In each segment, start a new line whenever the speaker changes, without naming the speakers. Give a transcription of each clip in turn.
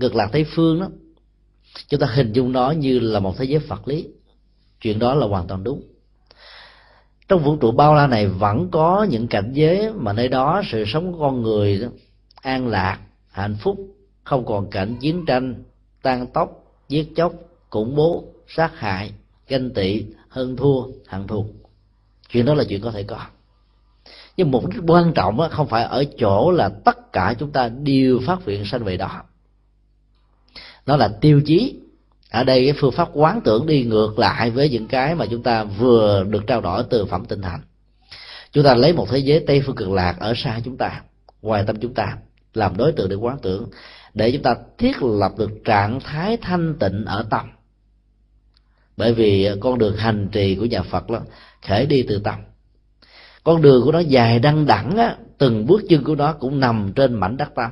cực lạc tây phương đó chúng ta hình dung nó như là một thế giới vật lý. Chuyện đó là hoàn toàn đúng. Trong vũ trụ bao la này vẫn có những cảnh giới mà nơi đó sự sống của con người đó, an lạc hạnh phúc không còn cảnh chiến tranh tan tóc giết chóc khủng bố sát hại ganh tị hơn thua hận thù. Chuyện đó là chuyện có thể có. Nhưng mục đích quan trọng không phải ở chỗ là tất cả chúng ta đều phát hiện sanh về đó nó là tiêu chí. Ở đây cái phương pháp quán tưởng đi ngược lại với những cái mà chúng ta vừa được trao đổi từ phẩm tinh thành chúng ta lấy một thế giới tây phương cực lạc ở xa chúng ta ngoài tâm chúng ta làm đối tượng để quán tưởng để chúng ta thiết lập được trạng thái thanh tịnh ở tâm. Bởi vì con đường hành trì của nhà phật đó khởi đi từ tâm. Con đường của nó dài đăng đẳng á, từng bước chân của nó cũng nằm trên mảnh đất tâm.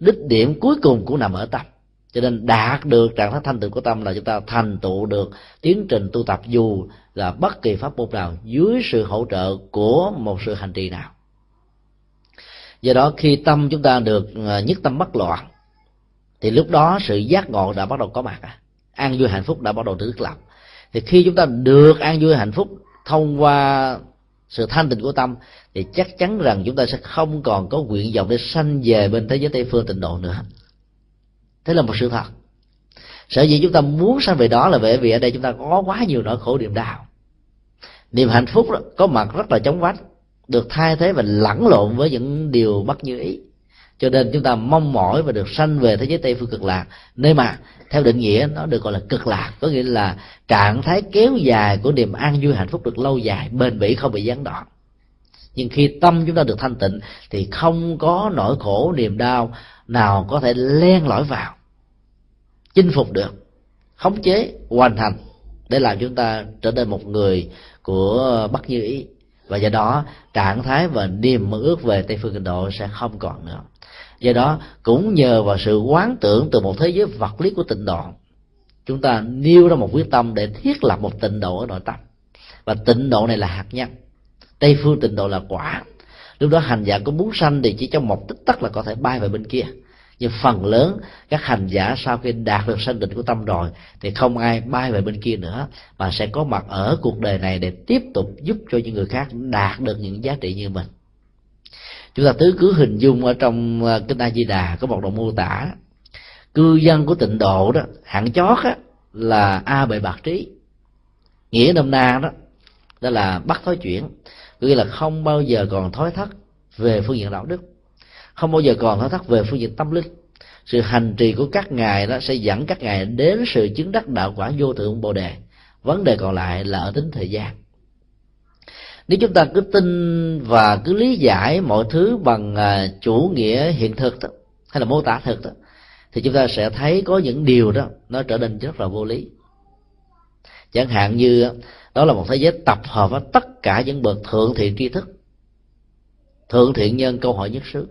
Đích điểm cuối cùng cũng nằm ở tâm cho nên đạt được trạng thái thanh tịnh của tâm là chúng ta thành tựu được tiến trình tu tập dù là bất kỳ pháp môn nào dưới sự hỗ trợ của một sự hành trì nào. Do đó khi tâm chúng ta được à, nhất tâm bất loạn, thì lúc đó sự giác ngộ đã bắt đầu có mặt. An vui hạnh phúc đã bắt đầu được lập. Thì khi chúng ta được an vui hạnh phúc thông qua sự thanh tịnh của tâm, thì chắc chắn rằng chúng ta sẽ không còn có nguyện vọng để sanh về bên thế giới tây phương tịnh độ nữa thế là một sự thật. Sở dĩ chúng ta muốn sang về đó là bởi vì ở đây chúng ta có quá nhiều nỗi khổ niềm đau. Niềm hạnh phúc đó, có mặt rất là chóng vánh được thay thế và lẫn lộn với những điều bất như ý. Cho nên chúng ta mong mỏi và được sanh về thế giới tây phương cực lạc nơi mà theo định nghĩa nó được gọi là cực lạc có nghĩa là trạng thái kéo dài của niềm an vui hạnh phúc được lâu dài bền bỉ không bị gián đoạn. Nhưng khi tâm chúng ta được thanh tịnh thì không có nỗi khổ niềm đau nào có thể len lỏi vào chinh phục được, khống chế hoàn thành để làm chúng ta trở nên một người của bất như ý. Và do đó, trạng thái và niềm mơ ước về tây phương kinh độ sẽ không còn nữa. Do đó, cũng nhờ vào sự quán tưởng từ một thế giới vật lý của tịnh độ, chúng ta nêu ra một quyết tâm để thiết lập một tịnh độ ở nội tâm. Và tịnh độ này là hạt nhân, tây phương tịnh độ là quả. Lúc đó hành giả có muốn sanh thì chỉ trong một tích tắc là có thể bay về bên kia nhưng phần lớn các hành giả sau khi đạt được sanh định của tâm rồi thì không ai bay về bên kia nữa mà sẽ có mặt ở cuộc đời này để tiếp tục giúp cho những người khác đạt được những giá trị như mình. Chúng ta tứ cứ hình dung ở trong ờ, kinh a di đà có một đoạn mô tả. Cư dân của tịnh độ đó hạng chót á, là a bệ bạc trí. Nghĩa nôm na đó đó là bắt thói chuyển nghĩa là không bao giờ còn thói thất về phương diện đạo đức không bao giờ còn thao thất về phương diện tâm linh. Sự hành trì của các ngài đó sẽ dẫn các ngài đến sự chứng đắc đạo quả vô thượng bồ đề. Vấn đề còn lại là ở tính thời gian. Nếu chúng ta cứ tin và cứ lý giải mọi thứ bằng à, chủ nghĩa hiện thực đó, hay là mô tả thực đó, thì chúng ta sẽ thấy có những điều đó nó trở nên rất là vô lý. Chẳng hạn như đó là một thế giới tập hợp với tất cả những bậc thượng thiện tri thức. Thượng thiện nhân câu hỏi nhất xứ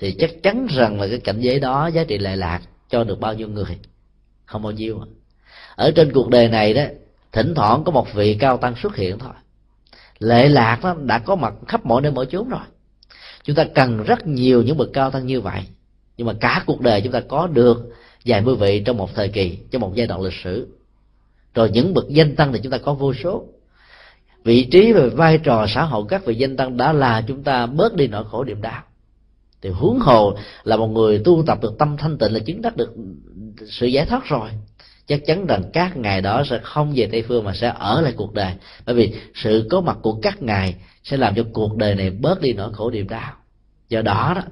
thì chắc chắn rằng là cái cảnh giới đó giá trị lệ lạc cho được bao nhiêu người? Không bao nhiêu. Ở trên cuộc đời này đó, thỉnh thoảng có một vị cao tăng xuất hiện thôi. Lệ lạc đó đã có mặt khắp mọi nơi mọi chốn rồi. Chúng ta cần rất nhiều những bậc cao tăng như vậy. Nhưng mà cả cuộc đời chúng ta có được vài mươi vị trong một thời kỳ, trong một giai đoạn lịch sử. Rồi những bậc danh tăng thì chúng ta có vô số. Vị trí và vai trò xã hội các vị danh tăng đã là chúng ta bớt đi nỗi khổ niềm đau thì huống hồ là một người tu tập được tâm thanh tịnh là chứng đắc được sự giải thoát rồi. Chắc chắn rằng các ngài đó sẽ không về tây phương mà sẽ ở lại cuộc đời. Bởi vì sự có mặt của các ngài sẽ làm cho cuộc đời này bớt đi nỗi khổ niềm đau. Do đó đó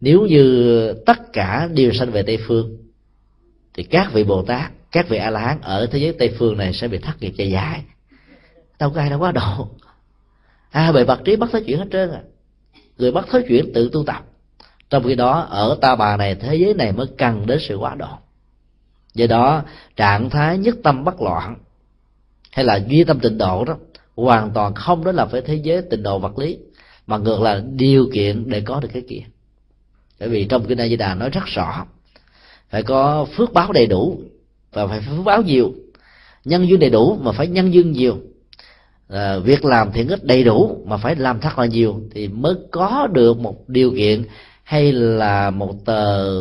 nếu như tất cả đều sanh về tây phương thì các vị bồ tát các vị a la hán ở thế giới tây phương này sẽ bị thất nghiệp dài dài. Đâu có ai đâu quá độ. À, bề bậc trí bắt thói chuyển hết trơn à. Người bắt thói chuyển tự tu tập trong khi đó ở ta bà này thế giới này mới cần đến sự quá độ do đó trạng thái nhất tâm bất loạn hay là duy tâm tịnh độ đó hoàn toàn không đó là phải thế giới tịnh độ vật lý mà ngược là điều kiện để có được cái kia. Bởi vì trong kinh A Di Đà nói rất rõ phải có phước báo đầy đủ và phải phước báo nhiều. Nhân duyên đầy đủ mà phải nhân duyên nhiều. À, việc làm thiện ích đầy đủ mà phải làm thật là nhiều thì mới có được một điều kiện hay là một tờ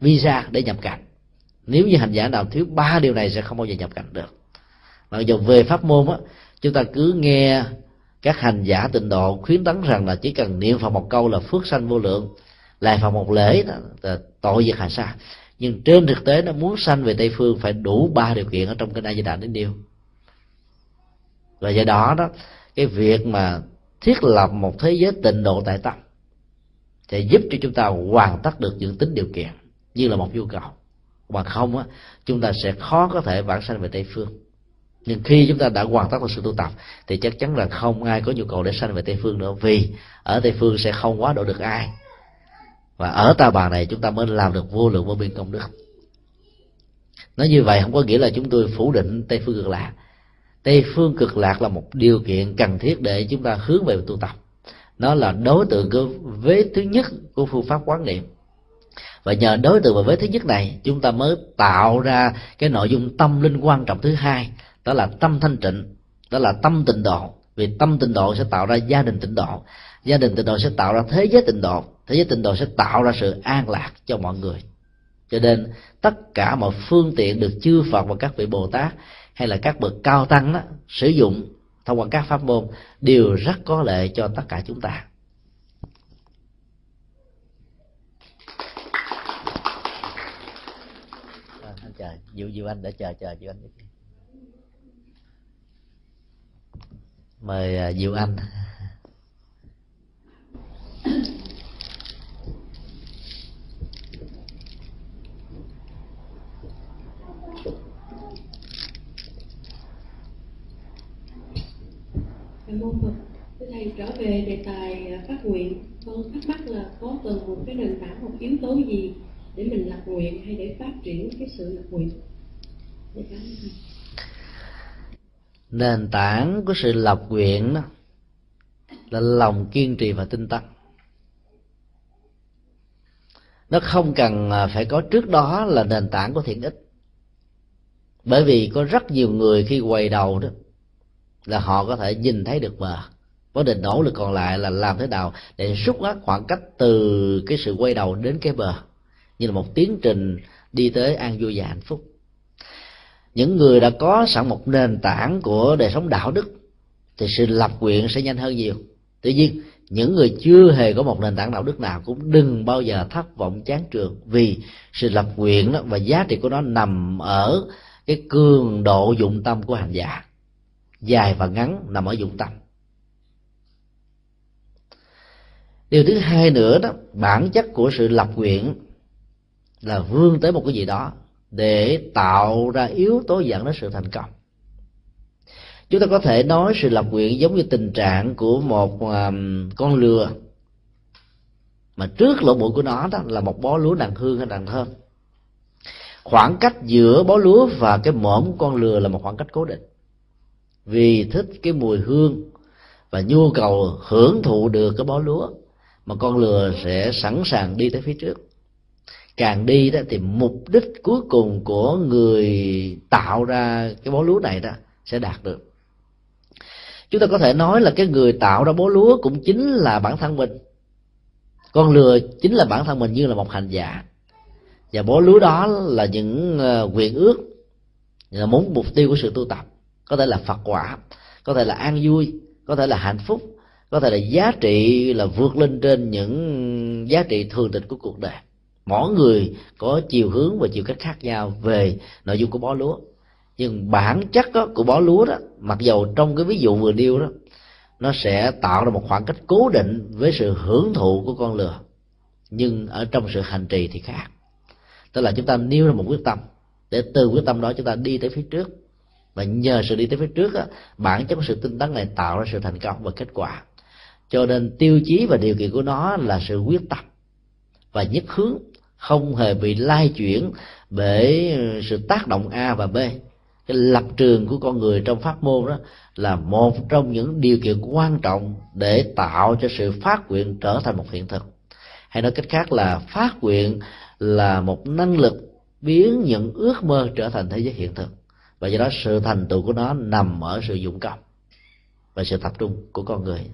visa để nhập cảnh? Nếu như hành giả nào thiếu ba điều này sẽ không bao giờ nhập cảnh được. Mặc dù về pháp môn á, chúng ta cứ nghe các hành giả tịnh độ khuyến tấn rằng là chỉ cần niệm phật một câu là phước sanh vô lượng, lại phật một lễ là tội diệt hà sa nhưng trên thực tế nó muốn sanh về tây phương phải đủ ba điều kiện ở trong kinh a di đà đến điều và do đó đó, cái việc mà thiết lập một thế giới tịnh độ tại tâm để giúp cho chúng ta hoàn tất được những tính điều kiện như là một nhu cầu. Bằng không á, chúng ta sẽ khó có thể vãng sanh về tây phương. Nhưng khi chúng ta đã hoàn tất được sự tu tập, thì chắc chắn là không ai có nhu cầu để sanh về tây phương nữa, vì ở tây phương sẽ không quá độ được ai. Và ở ta bà này, chúng ta mới làm được vô lượng vô biên công đức. Nói như vậy không có nghĩa là chúng tôi phủ định tây phương cực lạc. Tây phương cực lạc là một điều kiện cần thiết để chúng ta hướng về tu tập nó là đối tượng của vế thứ nhất của phương pháp quán niệm. Và nhờ đối tượng và vế thứ nhất này chúng ta mới tạo ra cái nội dung tâm linh quan trọng thứ hai đó là tâm thanh tịnh đó là tâm tịnh độ. Vì tâm tịnh độ sẽ tạo ra gia đình tịnh độ gia đình tịnh độ sẽ tạo ra thế giới tịnh độ thế giới tịnh độ sẽ tạo ra sự an lạc cho mọi người. Cho nên tất cả mọi phương tiện được chư phật và các vị bồ tát hay là các bậc cao tăng đó, sử dụng thông qua các pháp môn đều rất có lợi cho tất cả chúng ta. À, anh chờ, diệu diệu anh đã chờ chờ diệu anh mời à, diệu anh.
Môn Phật. Thưa Thầy, trở về đề tài à, phát nguyện, con thắc mắc là có cần một cái nền tảng, một yếu tố gì để mình lập nguyện hay để phát triển cái sự lập nguyện? Để cảm ơn Thầy.
Nền tảng của sự lập nguyện đó là lòng kiên trì và tinh tấn nó không cần à, phải có trước đó là nền tảng của thiện ích bởi vì có rất nhiều người khi quay đầu đó là họ có thể nhìn thấy được bờ vấn đề nỗ lực còn lại là làm thế nào để rút ngắn khoảng cách từ cái sự quay đầu đến cái bờ, như là một tiến trình đi tới an vui và hạnh phúc. Những người đã có sẵn một nền tảng của đời sống đạo đức, thì sự lập nguyện sẽ nhanh hơn nhiều. Tuy nhiên, những người chưa hề có một nền tảng đạo đức nào cũng đừng bao giờ thất vọng chán trường, vì sự lập nguyện đó và giá trị của nó nằm ở cái cường độ dụng tâm của hành giả dài và ngắn nằm ở dụng tâm điều thứ hai nữa đó, bản chất của sự lập nguyện là vươn tới một cái gì đó để tạo ra yếu tố dẫn đến sự thành công. Chúng ta có thể nói sự lập nguyện giống như tình trạng của một um, con lừa mà trước lỗ mũi của nó đó là một bó lúa đàn hương hay đàn thơm. Khoảng cách giữa bó lúa và cái mõm của con lừa là một khoảng cách cố định vì thích cái mùi hương và nhu cầu hưởng thụ được cái bó lúa mà con lừa sẽ sẵn sàng đi tới phía trước. Càng đi đó thì mục đích cuối cùng của người tạo ra cái bó lúa này đó sẽ đạt được. Chúng ta có thể nói là cái người tạo ra bó lúa cũng chính là bản thân mình. Con lừa chính là bản thân mình như là một hành giả. Và bó lúa đó là những ờ, nguyện ước, là muốn mục tiêu của sự tu tập có thể là phật quả có thể là an vui có thể là hạnh phúc có thể là giá trị là vượt lên trên những giá trị thường tình của cuộc đời. Mỗi người có chiều hướng và chiều cách khác nhau về nội dung của bó lúa. Nhưng bản chất đó, của bó lúa đó mặc dầu trong cái ví dụ vừa nêu đó nó sẽ tạo ra một khoảng cách cố định với sự hưởng thụ của con lừa. Nhưng ở trong sự hành trì thì khác. Tức là chúng ta nêu ra một quyết tâm. Để từ quyết tâm đó chúng ta đi tới phía trước và nhờ sự đi tới phía trước á, bản chất của sự tinh tấn này tạo ra sự thành công và kết quả. Cho nên tiêu chí và điều kiện của nó là sự quyết tâm và nhất hướng không hề bị lai chuyển bởi sự tác động a và b. Cái lập trường của con người trong pháp môn đó là một trong những điều kiện quan trọng để tạo cho sự phát nguyện trở thành một hiện thực. Hay nói cách khác là phát nguyện là một năng lực biến những ước mơ trở thành thế giới hiện thực và do đó sự thành tựu của nó nằm ở sự dụng công và sự tập trung của con người.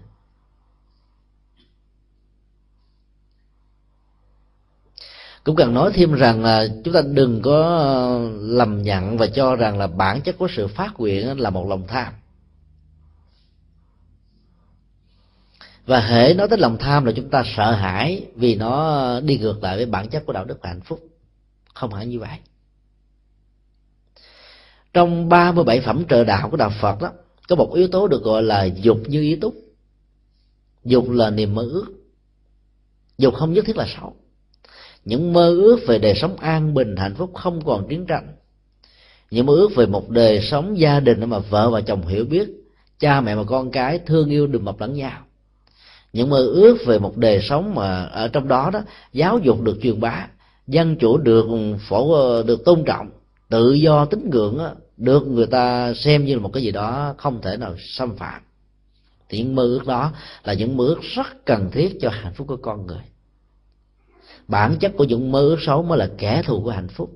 Cũng cần nói thêm rằng là chúng ta đừng có lầm nhận và cho rằng là bản chất của sự phát nguyện là một lòng tham. Và hễ nói tới lòng tham là chúng ta sợ hãi vì nó đi ngược lại với bản chất của đạo đức và hạnh phúc. Không hẳn như vậy trong 37 phẩm trợ đạo của đạo Phật đó, có một yếu tố được gọi là dục như ý túc. Dục là niềm mơ ước. Dục không nhất thiết là xấu. Những mơ ước về đời sống an bình, hạnh phúc không còn chiến tranh. Những mơ ước về một đời sống gia đình mà vợ và chồng hiểu biết, cha mẹ và con cái thương yêu, đùm bọc lẫn nhau. Những mơ ước về một đời sống mà ở trong đó đó, giáo dục được truyền bá, dân chủ được phổ, được tôn trọng tự do tín ngưỡng đó, được người ta xem như là một cái gì đó không thể nào xâm phạm. Thì những mơ ước đó là những mơ ước rất cần thiết cho hạnh phúc của con người. Bản chất của những mơ ước xấu mới là kẻ thù của hạnh phúc.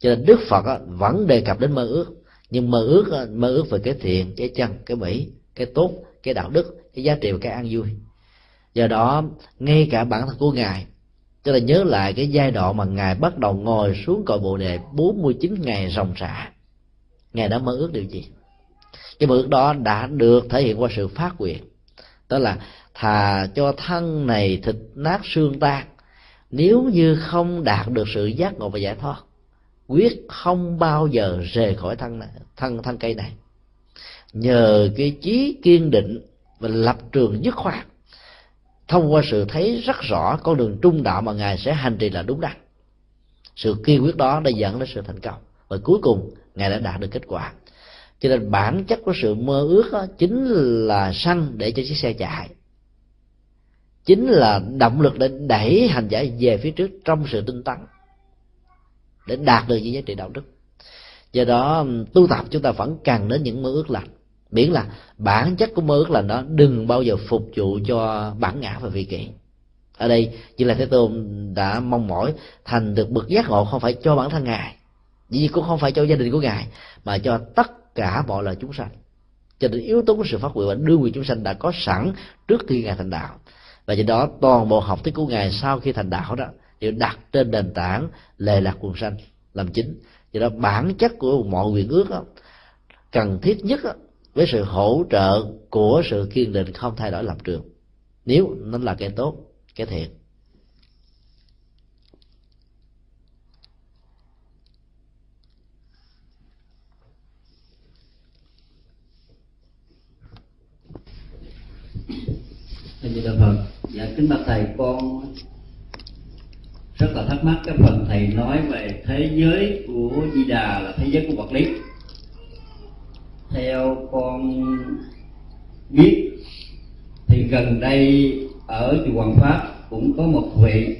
Cho nên đức phật vẫn đề cập đến mơ ước. Nhưng mơ ước mơ ước về cái thiện cái chân cái mỹ cái tốt cái đạo đức cái giá trị và cái an vui. Do đó ngay cả bản thân của ngài cho nên nhớ lại cái giai đoạn mà ngài bắt đầu ngồi xuống cội bồ đề 49 ngày ròng rã. Ngài đã mơ ước điều gì? Cái mơ ước đó đã được thể hiện qua sự phát nguyện. Đó là thà cho thân này thịt nát xương tan nếu như không đạt được sự giác ngộ và giải thoát quyết không bao giờ rời khỏi thân này, thân thân cây này. Nhờ cái chí kiên định và lập trường dứt khoát thông qua sự thấy rất rõ con đường trung đạo mà ngài sẽ hành trì là đúng đắn. Sự kiên quyết đó đã dẫn đến sự thành công. Và cuối cùng ngài đã đạt được kết quả. Cho nên bản chất của sự mơ ước đó, chính là xăng để cho chiếc xe chạy. Chính là động lực để đẩy hành giả về phía trước trong sự tinh tấn để đạt được những giá trị đạo đức. Do đó tu tập chúng ta vẫn cần đến những mơ ước lành miễn là bản chất của mơ ước là nó đừng bao giờ phục vụ cho bản ngã và vị kỷ. Ở đây chỉ là thế tôn đã mong mỏi thành được bậc giác ngộ không phải cho bản thân ngài vì cũng không phải cho gia đình của ngài mà cho tất cả mọi loài chúng sanh. Cho nên yếu tố của sự phát nguyện và đưa người chúng sanh đã có sẵn trước khi ngài thành đạo. Và do đó toàn bộ học thuyết của ngài sau khi thành đạo đó đều đặt trên nền tảng lề lạc quần sanh làm chính. Do đó bản chất của mọi nguyện ước đó, cần thiết nhất đó, với sự hỗ trợ của sự kiên định không thay đổi lập trường. Nếu nó là cái tốt cái thiện.
Thầy di phật dạ kính bạch thầy, con rất là thắc mắc cái phần thầy nói về thế giới của di đà là thế giới của vật lý theo con biết, thì gần đây ở chùa Hoàng Pháp cũng có một vị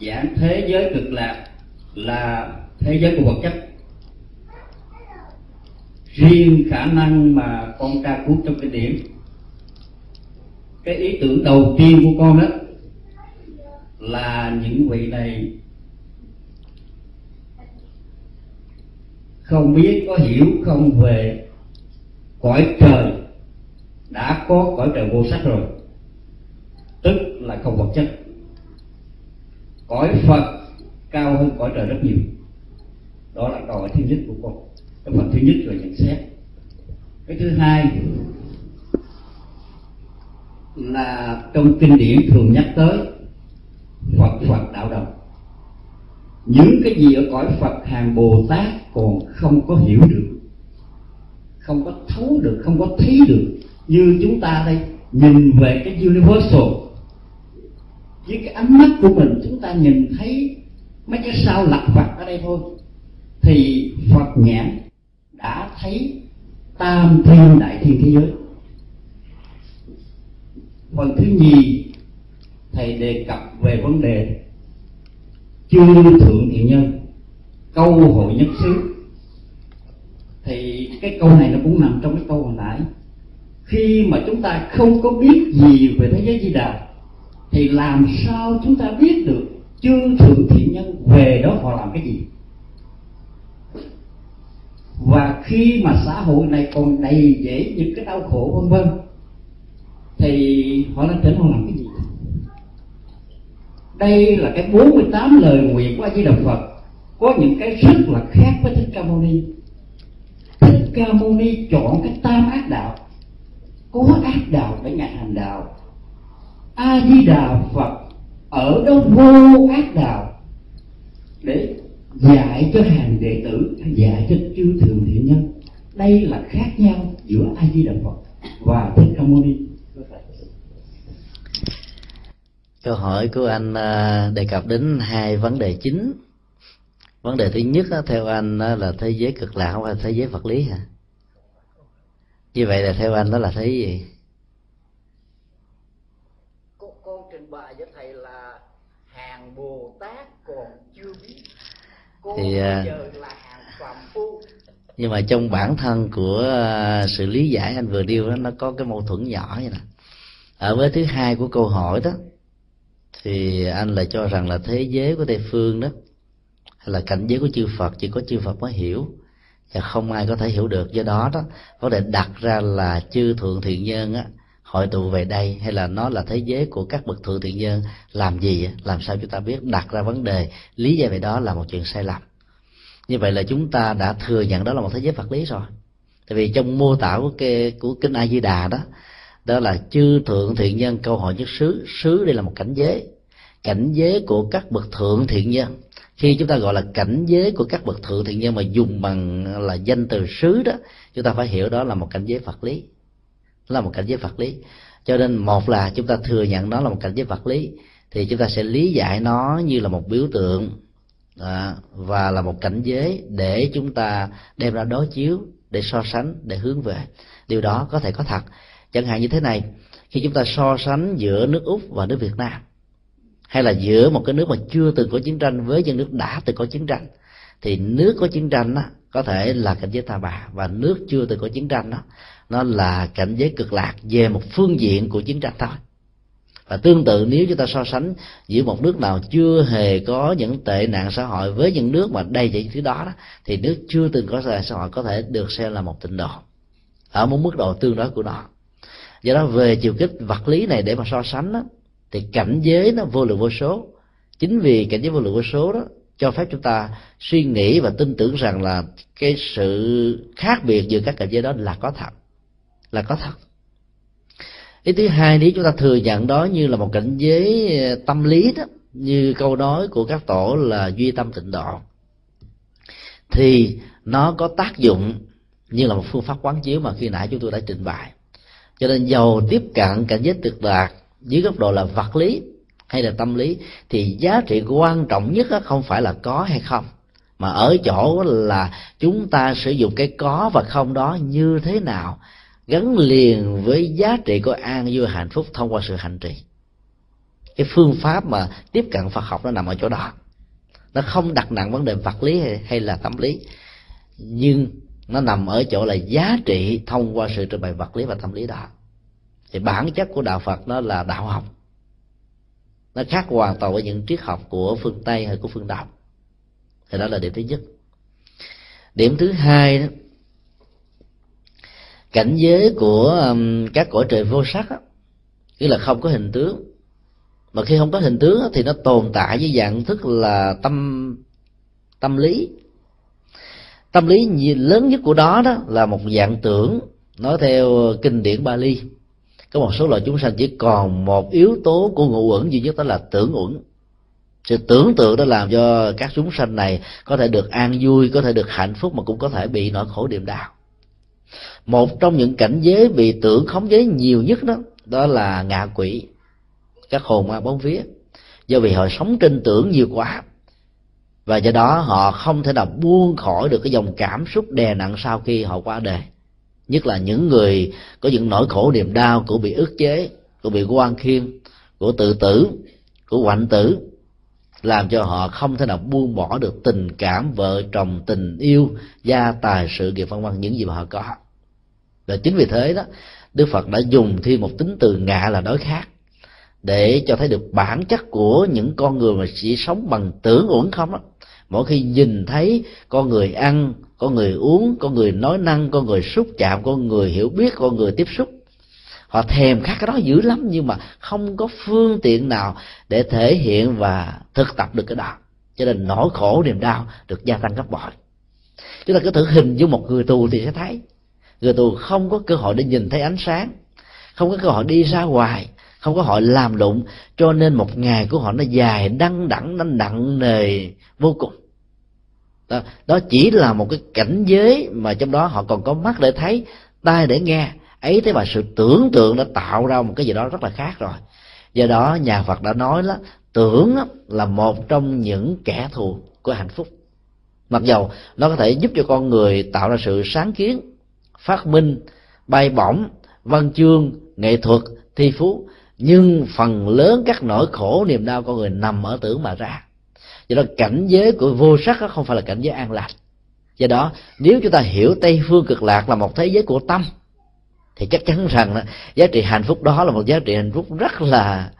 giảng thế giới cực lạc là thế giới của vật chất. Riêng khả năng mà con tra cứu trong cái điểm, cái ý tưởng đầu tiên của con đó là những vị này không biết, có hiểu không về cõi trời đã có cõi trời vô sắc rồi. Tức là không vật chất. Cõi phật cao hơn cõi trời rất nhiều. Đó là câu hỏi thứ nhất của con. Cái phần thứ nhất là nhận xét. Cái thứ hai là trong kinh điển thường nhắc tới Phật Phật đạo đồng. Những cái gì ở cõi Phật hàng Bồ Tát còn không có hiểu được không có thấu được, không có thấy được như chúng ta đây. Nhìn về cái universal, với cái ánh mắt của mình, chúng ta nhìn thấy mấy cái sao lặt vặt ở đây thôi. Thì Phật nhãn đã thấy tam thiên đại thiên thế giới. Phần thứ nhì, thầy đề cập về vấn đề chư thượng thiện nhân, câu hội nhất xứ thì cái câu này nó cũng nằm trong cái câu hồi nãy. Khi mà chúng ta không có biết gì về thế giới di đà, thì làm sao chúng ta biết được chư thượng thiện nhân về đó họ làm cái gì? Và khi mà xã hội này còn đầy dễ những cái đau khổ vân vân, thì họ lên trên họ làm cái gì? Đây là cái 48 lời nguyện của a di đà phật. Có những cái rất là khác với thích ca mâu ni ca mâu ni chọn cái tam ác đạo. Có ác đạo để ngài hành đạo. A di đà phật ở đó vô ác đạo để dạy cho hàng đệ tử dạy cho chư thường thiện nhân. Đây là khác nhau giữa a di đà phật và thích ca mâu ni
câu hỏi của anh à, đề cập đến hai vấn đề chính vấn đề thứ nhất theo anh là thế giới cực lạc không phải thế giới vật lý hả? Như vậy là theo anh đó là thế gì?
Con, con trình bày với thầy là hàng bồ tát còn chưa biết.
Con thì à, giờ là hàng phạm phu. nhưng mà trong bản thân của à, sự lý giải anh vừa điêu đó nó có cái mâu thuẫn nhỏ như nè. Ở với thứ hai của câu hỏi đó thì anh lại cho rằng là thế giới của tây phương đó hay là cảnh giới của chư phật, chỉ có chư phật mới hiểu. Và không ai có thể hiểu được. Do đó đó có thể đặt ra là chư thượng thiện nhân á, hội tụ về đây, hay là nó là thế giới của các bậc thượng thiện nhân, làm gì làm sao chúng ta biết? Đặt ra vấn đề, lý giải về đó là một chuyện sai lầm. Như vậy là chúng ta đã thừa nhận đó là một thế giới vật lý rồi. Tại vì trong mô tả của cái, của kinh a di đà đó đó là chư thượng thiện nhân câu hỏi nhất xứ. Xứ đây là một cảnh giới. Cảnh giới của các bậc thượng thiện nhân khi chúng ta gọi là cảnh giới của các bậc thượng thiện nhân mà dùng bằng là danh từ xứ đó chúng ta phải hiểu đó là một cảnh giới vật lý. Là một cảnh giới vật lý. Cho nên một là chúng ta thừa nhận nó là một cảnh giới vật lý thì chúng ta sẽ lý giải nó như là một biểu tượng à, và là một cảnh giới để chúng ta đem ra đối chiếu để so sánh để hướng về. Điều đó có thể có thật. Chẳng hạn như thế này khi chúng ta so sánh giữa nước úc và nước việt nam hay là giữa một cái nước mà chưa từng có chiến tranh với những nước đã từng có chiến tranh thì nước có chiến tranh đó, có thể là cảnh giới ta bà và nước chưa từng có chiến tranh đó nó là cảnh giới cực lạc về một phương diện của chiến tranh thôi. Và tương tự nếu chúng ta so sánh giữa một nước nào chưa hề có những tệ nạn xã hội với những nước mà đầy những thứ đó, đó thì nước chưa từng có xã hội có thể được xem là một tịnh độ ở một mức độ tương đối của nó. Do đó về chiều kích vật lý này để mà so sánh đó, thì cảnh giới nó vô lượng vô số. Chính vì cảnh giới vô lượng vô số đó, cho phép chúng ta suy nghĩ và tin tưởng rằng là cái sự khác biệt giữa các cảnh giới đó là có thật, là có thật. Ý thứ hai nếu chúng ta thừa nhận đó như là một cảnh giới ờ, tâm lý đó, như câu nói của các tổ là duy tâm tịnh độ, thì nó có tác dụng như là một phương pháp quán chiếu mà khi nãy chúng tôi đã trình bày. Cho nên giàu tiếp cận cảnh giới tuyệt đạt dưới góc độ là vật lý hay là tâm lý thì giá trị quan trọng nhất không phải là có hay không mà ở chỗ là chúng ta sử dụng cái có và không đó như thế nào gắn liền với giá trị của an vui hạnh phúc thông qua sự hành trì. Cái phương pháp mà tiếp cận phật học nó nằm ở chỗ đó. Nó không đặt nặng vấn đề vật lý hay, hay là tâm lý nhưng nó nằm ở chỗ là giá trị thông qua sự trình bày vật lý và tâm lý đó thì bản chất của đạo phật nó là đạo học. Nó khác hoàn toàn với những triết học của phương tây hay của phương đông. Thì đó là điểm thứ nhất. Điểm thứ hai đó cảnh giới của um, các cõi trời vô sắc á, nghĩa là không có hình tướng. Mà khi không có hình tướng thì nó tồn tại với dạng thức là tâm tâm lý. Tâm lý lớn nhất của đó đó là một dạng tưởng nói theo kinh điển Bali có một số loại chúng sanh chỉ còn một yếu tố của ngũ uẩn duy nhất đó là tưởng uẩn. Sự tưởng tượng đó làm cho các chúng sanh này có thể được an vui, có thể được hạnh phúc mà cũng có thể bị nỗi khổ điềm đau. Một trong những cảnh giới bị tưởng khống chế nhiều nhất đó đó là ngạ quỷ, các hồn ma bóng vía do vì họ sống trên tưởng nhiều quá, và do đó họ không thể nào buông khỏi được cái dòng cảm xúc đè nặng sau khi họ qua đời nhất là những người có những nỗi khổ niềm đau, của bị ức chế, của bị quan khiên của tự tử, của hoạn tử, làm cho họ không thể nào buông bỏ được tình cảm, vợ chồng, tình yêu, gia tài, sự nghiệp, vân vân, những gì mà họ có. Và chính vì thế đó, đức phật đã dùng thêm một tính từ ngạ là đối khác, để cho thấy được bản chất của những con người mà chỉ sống bằng tưởng uẩn không đó mỗi khi nhìn thấy con người ăn con người uống con người nói năng con người xúc chạm con người hiểu biết con người tiếp xúc. Họ thèm khát cái đó dữ lắm, nhưng mà không có phương tiện nào để thể hiện và thực tập được cái đó. Cho nên nỗi khổ, niềm đau được gia tăng gấp bội. Chúng ta cứ thử hình dung một người tù thì sẽ thấy. Người tù không có cơ hội để nhìn thấy ánh sáng, không có cơ hội đi ra ngoài, không có hội làm lụng, cho nên một ngày của họ nó dài, đăng đẳng, nó nặng nề vô cùng đó, đó chỉ là một cái cảnh giới mà trong đó họ còn có mắt để thấy tai để nghe. Ấy thế mà sự tưởng tượng đã tạo ra một cái gì đó rất là khác rồi. Do đó nhà phật đã nói đó tưởng là một trong những kẻ thù của hạnh phúc. Mặc dầu nó có thể giúp cho con người tạo ra sự sáng kiến phát minh bay bổng văn chương nghệ thuật thi phú nhưng phần lớn các nỗi khổ niềm đau con người nằm ở tưởng mà ra do đó cảnh giới của vô sắc không phải là cảnh giới an lạc. Do đó nếu chúng ta hiểu tây phương cực lạc là một thế giới của tâm thì chắc chắn rằng đó, giá trị hạnh phúc đó là một giá trị hạnh phúc rất là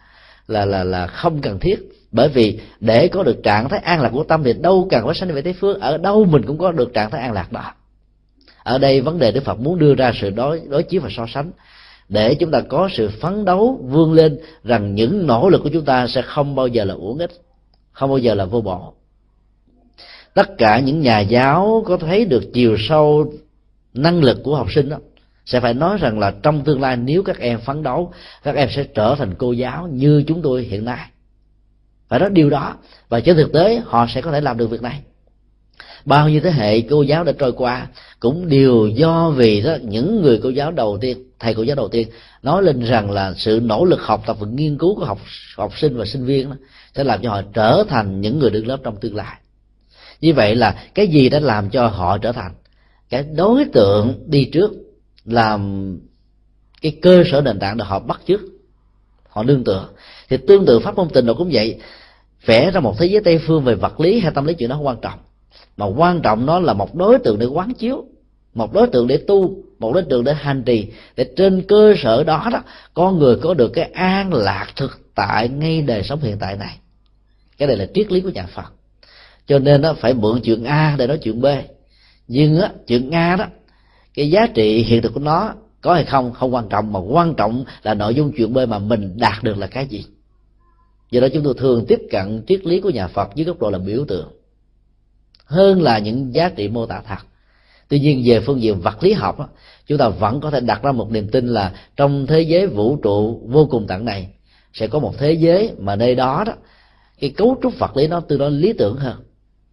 là là là không cần thiết. Bởi vì để có được trạng thái an lạc của tâm thì đâu cần phải sanh về tây phương ở đâu mình cũng có được trạng thái an lạc đó. Ở đây vấn đề đức phật muốn đưa ra sự đối đối chiếu và so sánh. Để chúng ta có sự phấn đấu vươn lên rằng những nỗ lực của chúng ta sẽ không bao giờ là uổng ích không bao giờ là vô bổ tất cả những nhà giáo có thấy được chiều sâu năng lực của học sinh đó, sẽ phải nói rằng là trong tương lai nếu các em phấn đấu, các em sẽ trở thành cô giáo như chúng tôi hiện nay. Phải nói điều đó, và trên thực tế họ sẽ có thể làm được việc này bao nhiêu thế hệ cô giáo đã trôi qua cũng đều do vì đó những người cô giáo đầu tiên thầy cô giáo đầu tiên nói lên rằng là sự nỗ lực học tập và nghiên cứu của học học sinh và sinh viên đó, sẽ làm cho họ trở thành những người đứng lớp trong tương lai. Như vậy là cái gì đã làm cho họ trở thành cái đối tượng đi trước làm cái cơ sở nền tảng để họ bắt chước họ nương tựa. Thì tương tự pháp môn tình độ cũng vậy vẽ ra một thế giới tây phương về vật lý hay tâm lý chuyện đó không quan trọng mà quan trọng nó là một đối tượng để quán chiếu, một đối tượng để tu, một đối tượng để hành trì. Để trên cơ sở đó đó, con người có được cái an lạc thực tại ngay đời sống hiện tại này. Cái này là triết lý của nhà phật. Cho nên nó phải mượn chuyện a để nói chuyện b. Nhưng á, chuyện a đó, cái giá trị hiện thực của nó có hay không không quan trọng. Mà quan trọng là nội dung chuyện b mà mình đạt được là cái gì. Do đó chúng tôi thường tiếp cận triết lý của nhà phật dưới góc độ là biểu tượng hơn là những giá trị mô tả thật. Tuy nhiên, về phương diện vật lý học chúng ta vẫn có thể đặt ra một niềm tin là trong thế giới vũ trụ vô cùng tận này, sẽ có một thế giới mà nơi đó đó, cái cấu trúc vật lý nó tương đối lý tưởng hơn.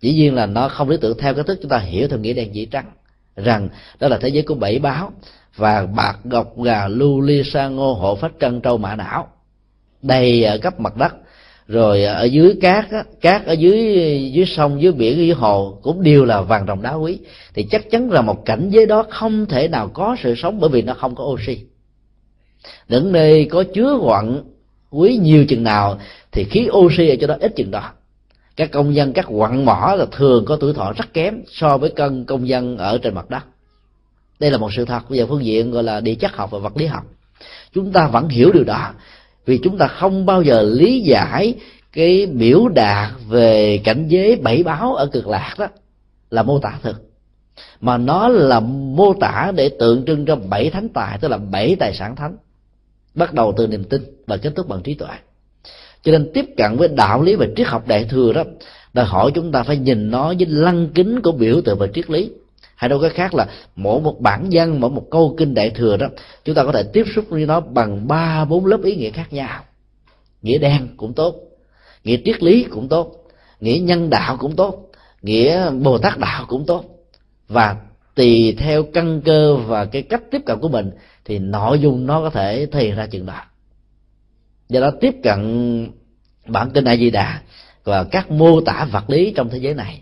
Dĩ nhiên là nó không lý tưởng theo cái thức chúng ta hiểu theo nghĩa đen chỉ trắng, rằng đó là thế giới của bảy báo và bạc gọc gà, lưu, ly, sa, ngô hộ phách, trân, trâu, mã não. Đầy ở cấp mặt đất rồi ở dưới cát á, cát ở dưới dưới sông dưới biển dưới hồ cũng đều là vàng rồng đá quý. Thì chắc chắn là một cảnh giới đó không thể nào có sự sống bởi vì nó không có oxy. Những nơi có chứa quặng quý nhiều chừng nào thì khí oxy ở chỗ đó ít chừng đó. Các công dân các quặng mỏ là thường có tuổi thọ rất kém so với cân công dân ở trên mặt đất. Đây là một sự thật. Về phương diện gọi là địa chất học và vật lý học. Chúng ta vẫn hiểu điều đó vì chúng ta không bao giờ lý giải cái biểu đạt về cảnh giới bảy báo ở cực lạc đó là mô tả thực. Mà nó là mô tả để tượng trưng cho bảy thánh tài, tức là bảy tài sản thánh, bắt đầu từ niềm tin và kết thúc bằng trí tuệ. Cho nên tiếp cận với đạo lý và triết học đại thừa đó, đòi hỏi chúng ta phải nhìn nó với lăng kính của biểu tượng và triết lý hay nói cái khác là mỗi một bản văn mỗi một câu kinh đại thừa đó, chúng ta có thể tiếp xúc với nó bằng ba, bốn lớp ý nghĩa khác nhau. Nghĩa đen cũng tốt, nghĩa triết lý cũng tốt, nghĩa nhân đạo cũng tốt, nghĩa bồ tát đạo cũng tốt. Và tùy theo căn cơ và cái cách tiếp cận của mình, thì nội dung nó có thể thể hiện ra chừng đó. Do đó tiếp cận bản kinh a di đà và các mô tả vật lý trong thế giới này,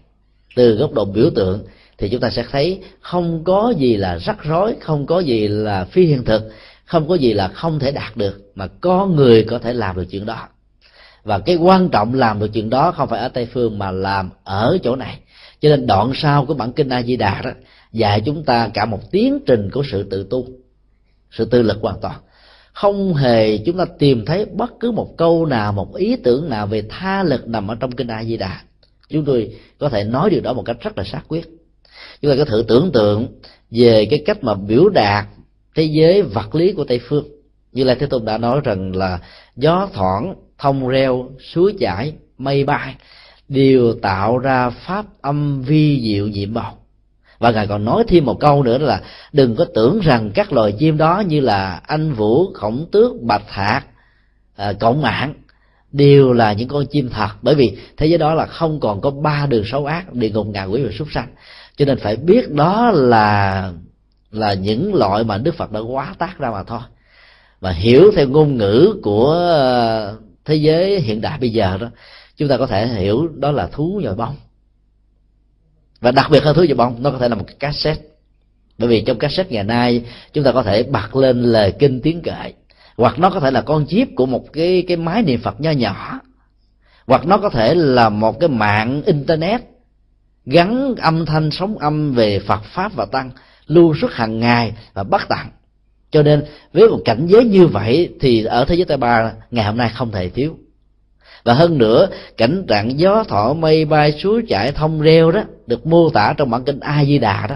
từ góc độ biểu tượng thì chúng ta sẽ thấy không có gì là rắc rối, không có gì là phi hiện thực, không có gì là không thể đạt được, mà có người có thể làm được chuyện đó. Và cái quan trọng làm được chuyện đó không phải ở tây phương mà làm ở chỗ này. Cho nên đoạn sau của bản kinh a di đà đó dạy chúng ta cả một tiến trình của sự tự tu, sự tự lực hoàn toàn. Không hề chúng ta tìm thấy bất cứ một câu nào, một ý tưởng nào về tha lực nằm ở trong kinh a di đà chúng tôi có thể nói điều đó một cách rất là xác quyết chúng ta có thử tưởng tượng về cái cách mà biểu đạt thế giới vật lý của tây phương. Như là thế tôn đã nói rằng là gió thoảng thông reo suối chảy mây bay đều tạo ra pháp âm vi diệu nhiệm màu. Và ngài còn nói thêm một câu nữa là đừng có tưởng rằng các loài chim đó như là anh vũ khổng tước bạch hạc à, cộng mạng đều là những con chim thật. Bởi vì thế giới đó là không còn có ba đường xấu ác địa ngục ngạ quỷ và súc sanh cho nên phải biết đó là là những loại mà đức phật đã quá tác ra mà thôi. Và hiểu theo ngôn ngữ của ờ, thế giới hiện đại bây giờ đó, chúng ta có thể hiểu đó là thú nhồi bông. Và đặc biệt hơn thú nhồi bông, nó có thể là một cái cassette. Bởi vì trong cassette ngày nay, chúng ta có thể bật lên lời kinh tiếng kệ. Hoặc nó có thể là con chip của một cái cái máy niệm phật nho nhỏ. Hoặc nó có thể là một cái mạng internet gắn âm thanh sóng âm về phật pháp và tăng, lưu suốt hàng ngày và bắt tặng cho nên, với một cảnh giới như vậy thì ở thế giới tây ba ngày hôm nay không thể thiếu. Và hơn nữa, cảnh trạng gió thọ mây bay, suối chảy, thông reo đó, được mô tả trong bản kinh a di đà đó,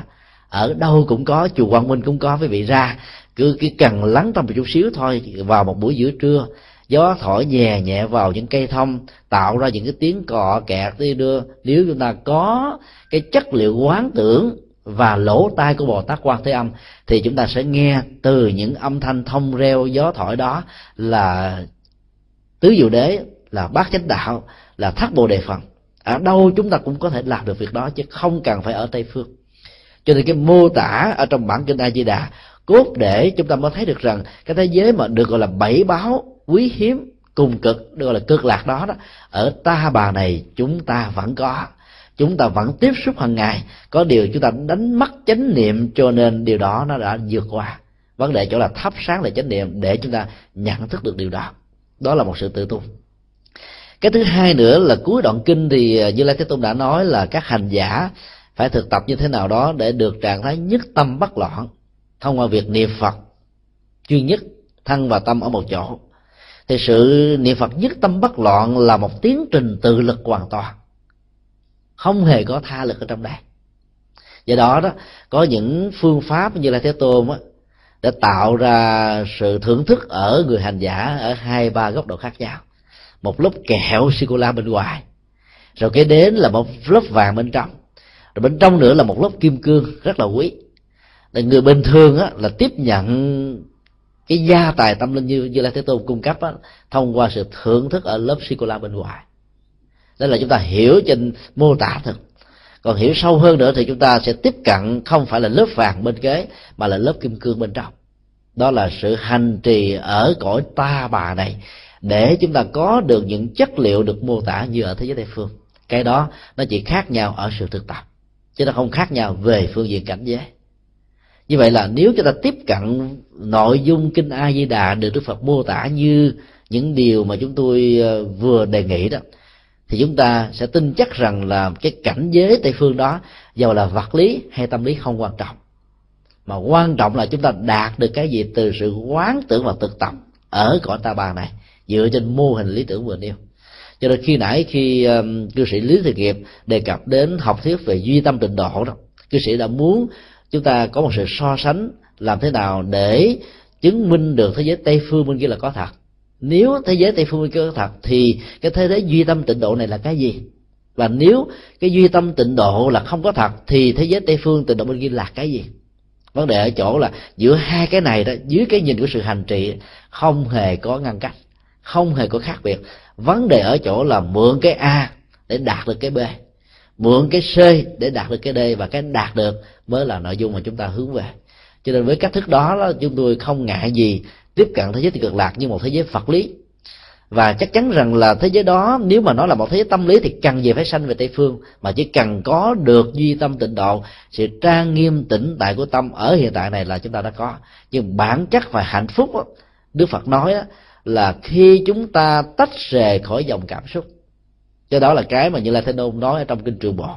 ở đâu cũng có, chùa quang minh cũng có, quý vị ra. Cứ cái cần lắng trong một chút xíu thôi, vào một buổi giữa trưa gió thổi nhẹ nhẹ vào những cây thông, tạo ra những cái tiếng cọ kẹt đi đưa. Nếu chúng ta có cái chất liệu quán tưởng và lỗ tai của bồ tát quan thế âm, thì chúng ta sẽ nghe từ những âm thanh thông reo gió thổi đó là tứ diệu đế, là bát chánh đạo, là thất bồ đề phần. Ở đâu chúng ta cũng có thể làm được việc đó, chứ không cần phải ở tây phương. Cho nên cái mô tả ở trong bản kinh a di đà cốt để chúng ta mới thấy được rằng cái thế giới mà được gọi là bảy báo quý hiếm, cùng cực, được gọi là cực lạc đó đó. Ở ta bà này, chúng ta vẫn có. Chúng ta vẫn tiếp xúc hàng ngày. Có điều chúng ta đánh mất chánh niệm, cho nên điều đó nó đã vượt qua. Vấn đề chỗ là thắp sáng lại chánh niệm để chúng ta nhận thức được điều đó. Đó là một sự tự tu. Cái thứ hai nữa là cuối đoạn kinh thì à, như lai thế tôn đã nói là các hành giả phải thực tập như thế nào đó để được trạng thái nhất tâm bất loạn, thông qua việc niệm phật. Chuyên nhất, thân và tâm ở một chỗ thì sự niệm phật nhất tâm bất loạn là một tiến trình tự lực hoàn toàn. Không hề có tha lực ở trong đây do đó đó có những phương pháp như là thế tôn á để tạo ra sự thưởng thức ở người hành giả ở hai ba góc độ khác nhau. Một lớp kẹo sô cô la bên ngoài rồi cái đến là một lớp vàng bên trong. Rồi bên trong nữa là một lớp kim cương rất là quý. Người bình thường á, là tiếp nhận cái gia tài tâm linh như như là thế tôn cung cấp á, thông qua sự thưởng thức ở lớp sikola bên ngoài. Đó là chúng ta hiểu trên mô tả thực. Còn hiểu sâu hơn nữa thì chúng ta sẽ tiếp cận không phải là lớp vàng bên kế mà là lớp kim cương bên trong. Đó là sự hành trì ở cõi ta bà này để chúng ta có được những chất liệu được mô tả như ở thế giới tây phương. Cái đó nó chỉ khác nhau ở sự thực tập chứ nó không khác nhau về phương diện cảnh giới như vậy là nếu chúng ta tiếp cận nội dung kinh a di đà được đức phật mô tả như những điều mà chúng tôi ờ, vừa đề nghị đó thì chúng ta sẽ tin chắc rằng là cái cảnh giới tây phương đó dầu là vật lý hay tâm lý không quan trọng. Mà quan trọng là chúng ta đạt được cái gì từ sự quán tưởng và thực tập ở cõi ta bà này dựa trên mô hình lý tưởng vừa nêu. Cho nên khi nãy khi um, cư sĩ lý thực nghiệp đề cập đến học thuyết về duy tâm tịnh độ đó cư sĩ đã muốn chúng ta có một sự so sánh làm thế nào để chứng minh được thế giới tây phương bên kia là có thật. Nếu thế giới tây phương bên kia có thật, thì cái thế giới duy tâm tịnh độ này là cái gì? Và nếu cái duy tâm tịnh độ là không có thật, thì thế giới tây phương tịnh độ bên kia là cái gì? Vấn đề ở chỗ là giữa hai cái này đó, dưới cái nhìn của sự hành trì, không hề có ngăn cách, không hề có khác biệt. Vấn đề ở chỗ là mượn cái a để đạt được cái b, mượn cái c để đạt được cái d, và cái đạt được mới là nội dung mà chúng ta hướng về. Cho nên với cách thức đó, đó chúng tôi không ngại gì tiếp cận thế giới cực lạc như một thế giới phật lý. Và chắc chắn rằng là thế giới đó nếu mà nó là một thế giới tâm lý thì cần gì phải sanh về tây phương mà chỉ cần có được duy tâm tịnh độ sự trang nghiêm tĩnh tại của tâm ở hiện tại này là chúng ta đã có. Nhưng bản chất và hạnh phúc đó, đức phật nói đó, là khi chúng ta tách rời khỏi dòng cảm xúc. Cho đó là cái mà như là thế đôn nói ở trong kinh trường bộ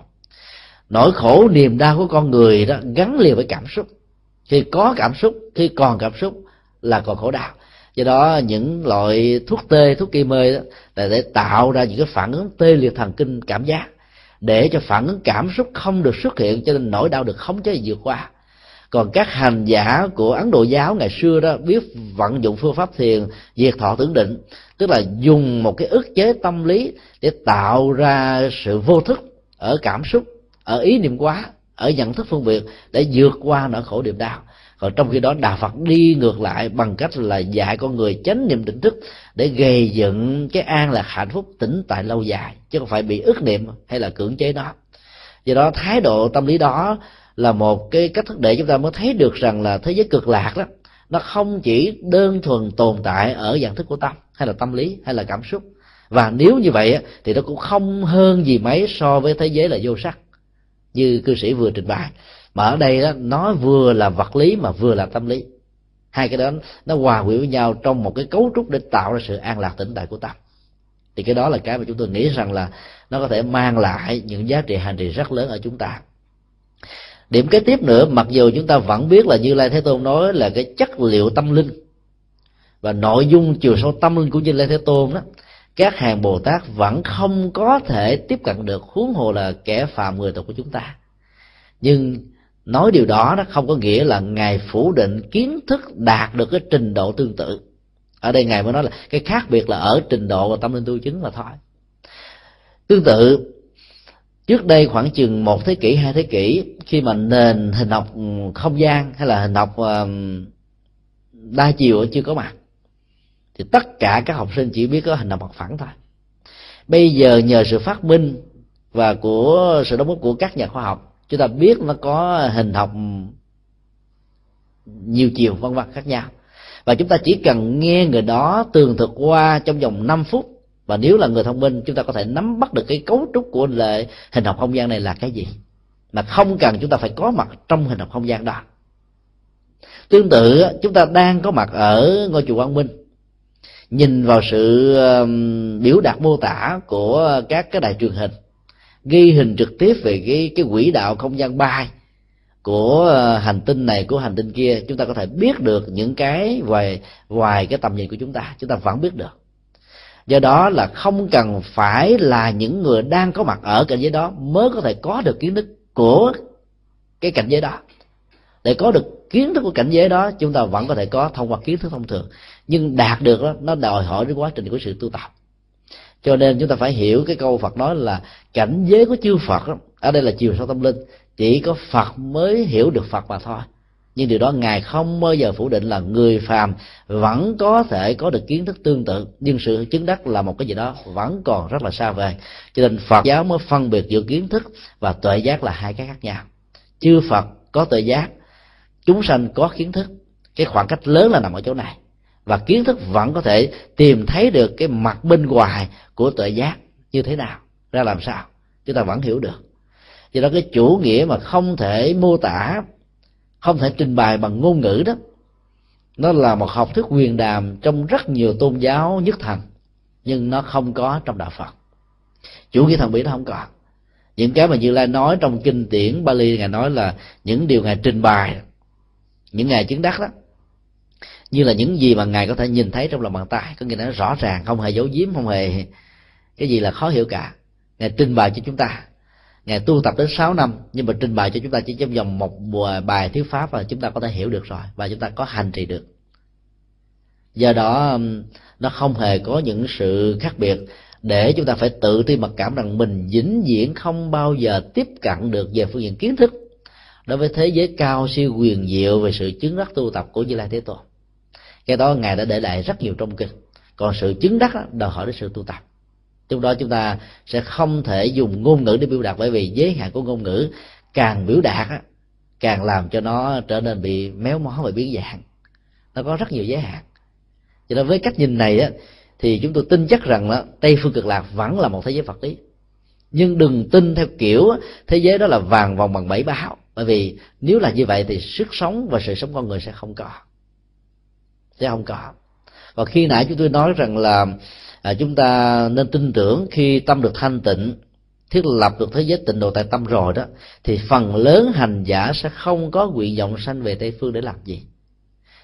nỗi khổ niềm đau của con người đó gắn liền với cảm xúc. Khi có cảm xúc, khi còn cảm xúc là còn khổ đau. Do đó, những loại thuốc tê, thuốc kỳ mê đó là để tạo ra những cái phản ứng tê liệt thần kinh cảm giác. Để cho phản ứng cảm xúc không được xuất hiện, cho nên nỗi đau được khống chế vượt qua. Còn các hành giả của ấn độ giáo ngày xưa đó biết vận dụng phương pháp thiền, diệt thọ tưởng định, tức là dùng một cái ức chế tâm lý để tạo ra sự vô thức ở cảm xúc ở ý niệm quá, ở nhận thức phân biệt để vượt qua nỗi khổ niềm đau. Còn trong khi đó, đạo phật đi ngược lại bằng cách là dạy con người chánh niệm tỉnh thức để gây dựng cái an lạc hạnh phúc tỉnh tại lâu dài, chứ không phải bị ức niệm hay là cưỡng chế nó. Do đó, thái độ tâm lý đó là một cái cách thức để chúng ta mới thấy được rằng là thế giới cực lạc đó, nó không chỉ đơn thuần tồn tại ở dạng thức của tâm, hay là tâm lý, hay là cảm xúc. Và nếu như vậy thì nó cũng không hơn gì mấy so với thế giới là vô sắc như cư sĩ vừa trình bày. Mà ở đây đó, nó vừa là vật lý mà vừa là tâm lý. Hai cái đó, nó hòa quyện với nhau trong một cái cấu trúc để tạo ra sự an lạc tĩnh tại của tâm thì cái đó là cái mà chúng tôi nghĩ rằng là nó có thể mang lại những giá trị hành trì rất lớn ở chúng ta. Điểm kế tiếp nữa, mặc dù chúng ta vẫn biết là như lai thế tôn nói là cái chất liệu tâm linh, và nội dung chiều sâu tâm linh của như lai thế tôn đó các hàng bồ tát vẫn không có thể tiếp cận được huống hồ là kẻ phàm người tục của chúng ta. Nhưng nói điều đó nó không có nghĩa là ngài phủ định kiến thức đạt được cái trình độ tương tự. Ở đây ngài mới nói là cái khác biệt là ở trình độ và tâm linh tu chứng mà thôi. Tương tự, trước đây khoảng chừng một thế kỷ, hai thế kỷ, khi mà nền hình học không gian hay là hình học đa chiều chưa có mặt thì tất cả các học sinh chỉ biết có hình học mặt phẳng thôi. Bây giờ nhờ sự phát minh và của sự đóng góp của các nhà khoa học, chúng ta biết nó có hình học nhiều chiều, vân vân, khác nhau. Và chúng ta chỉ cần nghe người đó tường thuật qua trong vòng 5 phút. Và nếu là người thông minh, chúng ta có thể nắm bắt được cái cấu trúc của lệ hình học không gian này là cái gì. Mà không cần chúng ta phải có mặt trong hình học không gian đó. Tương tự, chúng ta đang có mặt ở ngôi chùa quang minh nhìn vào sự biểu đạt mô tả của các cái đài truyền hình, ghi hình trực tiếp về cái cái quỹ đạo không gian bay của ờ, hành tinh này, của hành tinh kia, chúng ta có thể biết được những cái ngoài ngoài cái tầm nhìn của chúng ta. Chúng ta vẫn biết được. Do đó là không cần phải là những người đang có mặt ở cảnh giới đó mới có thể có được kiến thức của cái cảnh giới đó. Để có được kiến thức của cảnh giới đó, chúng ta vẫn có thể có thông qua kiến thức thông thường nhưng đạt được đó nó đòi hỏi cái quá trình của sự tu tập. Cho nên chúng ta phải hiểu cái câu phật nói là cảnh giới của chư phật đó, ở đây là chiều sâu tâm linh chỉ có phật mới hiểu được phật mà thôi. Nhưng điều đó ngài không bao giờ phủ định là người phàm vẫn có thể có được kiến thức tương tự nhưng sự chứng đắc là một cái gì đó vẫn còn rất là xa vời. Cho nên phật giáo mới phân biệt giữa kiến thức và tuệ giác là hai cái khác nhau. Chư phật có tuệ giác chúng sanh có kiến thức cái khoảng cách lớn là nằm ở chỗ này và kiến thức vẫn có thể tìm thấy được cái mặt bên ngoài của tuệ giác như thế nào, ra làm sao, chúng ta vẫn hiểu được. Do đó cái chủ nghĩa mà không thể mô tả, không thể trình bày bằng ngôn ngữ đó, nó là một học thuyết quyền đàm trong rất nhiều tôn giáo nhất thần nhưng nó không có trong đạo phật. Chủ nghĩa thần bí nó không có những cái mà như lai nói trong kinh điển bali, ngài nói là những điều ngài trình bày, những ngài chứng đắc đó như là những gì mà ngài có thể nhìn thấy trong lòng bàn tay. Có nghĩa là rõ ràng, không hề giấu giếm, không hề cái gì là khó hiểu cả. Ngài trình bày cho chúng ta. Ngài tu tập đến 6 năm, nhưng mà trình bày cho chúng ta chỉ trong vòng một bài thuyết pháp và chúng ta có thể hiểu được rồi, và chúng ta có hành trì được. Do đó um, nó không hề có những sự khác biệt để chúng ta phải tự ti mặc cảm rằng mình vĩnh viễn không bao giờ tiếp cận được về phương diện kiến thức đối với thế giới cao siêu quyền diệu về sự chứng đắc tu tập của như lai thế tôn cái đó ngài đã để lại rất nhiều trong kinh. Còn sự chứng đắc đó, đòi hỏi đến sự tu tập. Trong đó chúng ta sẽ không thể dùng ngôn ngữ để biểu đạt bởi vì giới hạn của ngôn ngữ càng biểu đạt á, càng làm cho nó trở nên bị méo mó và biến dạng. Nó có rất nhiều giới hạn. Cho nên với cách nhìn này á, thì chúng tôi tin chắc rằng là tây phương cực lạc vẫn là một thế giới vật lý nhưng đừng tin theo kiểu thế giới đó là vàng vòng bằng bảy báo. Bởi vì nếu là như vậy thì sức sống và sự sống con người sẽ không có sẽ không có. Và khi nãy chúng tôi nói rằng là à, chúng ta nên tin tưởng khi tâm được thanh tịnh thiết lập được thế giới tịnh độ tại tâm rồi đó thì phần lớn hành giả sẽ không có nguyện vọng sanh về tây phương để làm gì.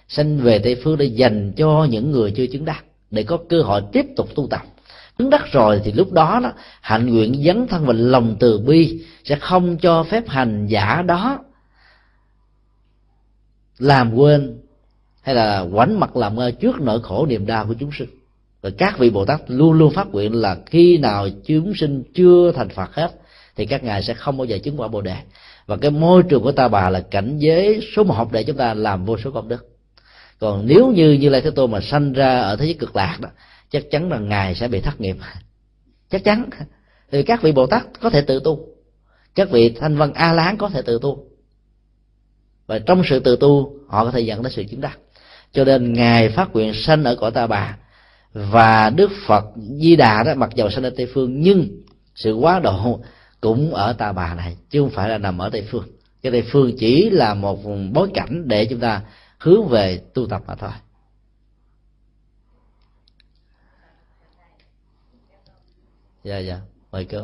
Sanh về tây phương để dành cho những người chưa chứng đắc để có cơ hội tiếp tục tu tập. Chứng đắc rồi thì lúc đó đó hạnh nguyện dấn thân vào lòng từ bi sẽ không cho phép hành giả đó làm quên hay là quánh mặt làm ngơ trước nỗi khổ niềm đau của chúng sinh. Và các vị bồ tát luôn luôn phát nguyện là khi nào chúng sinh chưa thành phật hết, thì các ngài sẽ không bao giờ chứng quả bồ đề. Và cái môi trường của ta bà là cảnh giới số một học để chúng ta làm vô số công đức. Còn nếu như như lai thế tôn mà sanh ra ở thế giới cực lạc đó, chắc chắn là ngài sẽ bị thất nghiệp. Chắc chắn. Thì các vị bồ tát có thể tự tu. Các vị thanh văn a lán có thể tự tu. Và trong sự tự tu, họ có thể dẫn đến sự chứng đắc cho nên ngài phát nguyện sanh ở cõi ta bà. Và đức phật di đà đó mặc dầu sanh ở tây phương, nhưng sự quá độ cũng ở ta bà này, chứ không phải là nằm ở tây phương. Cái tây phương chỉ là một bối cảnh để chúng ta hướng về tu tập mà thôi. Dạ dạ. Mời cô.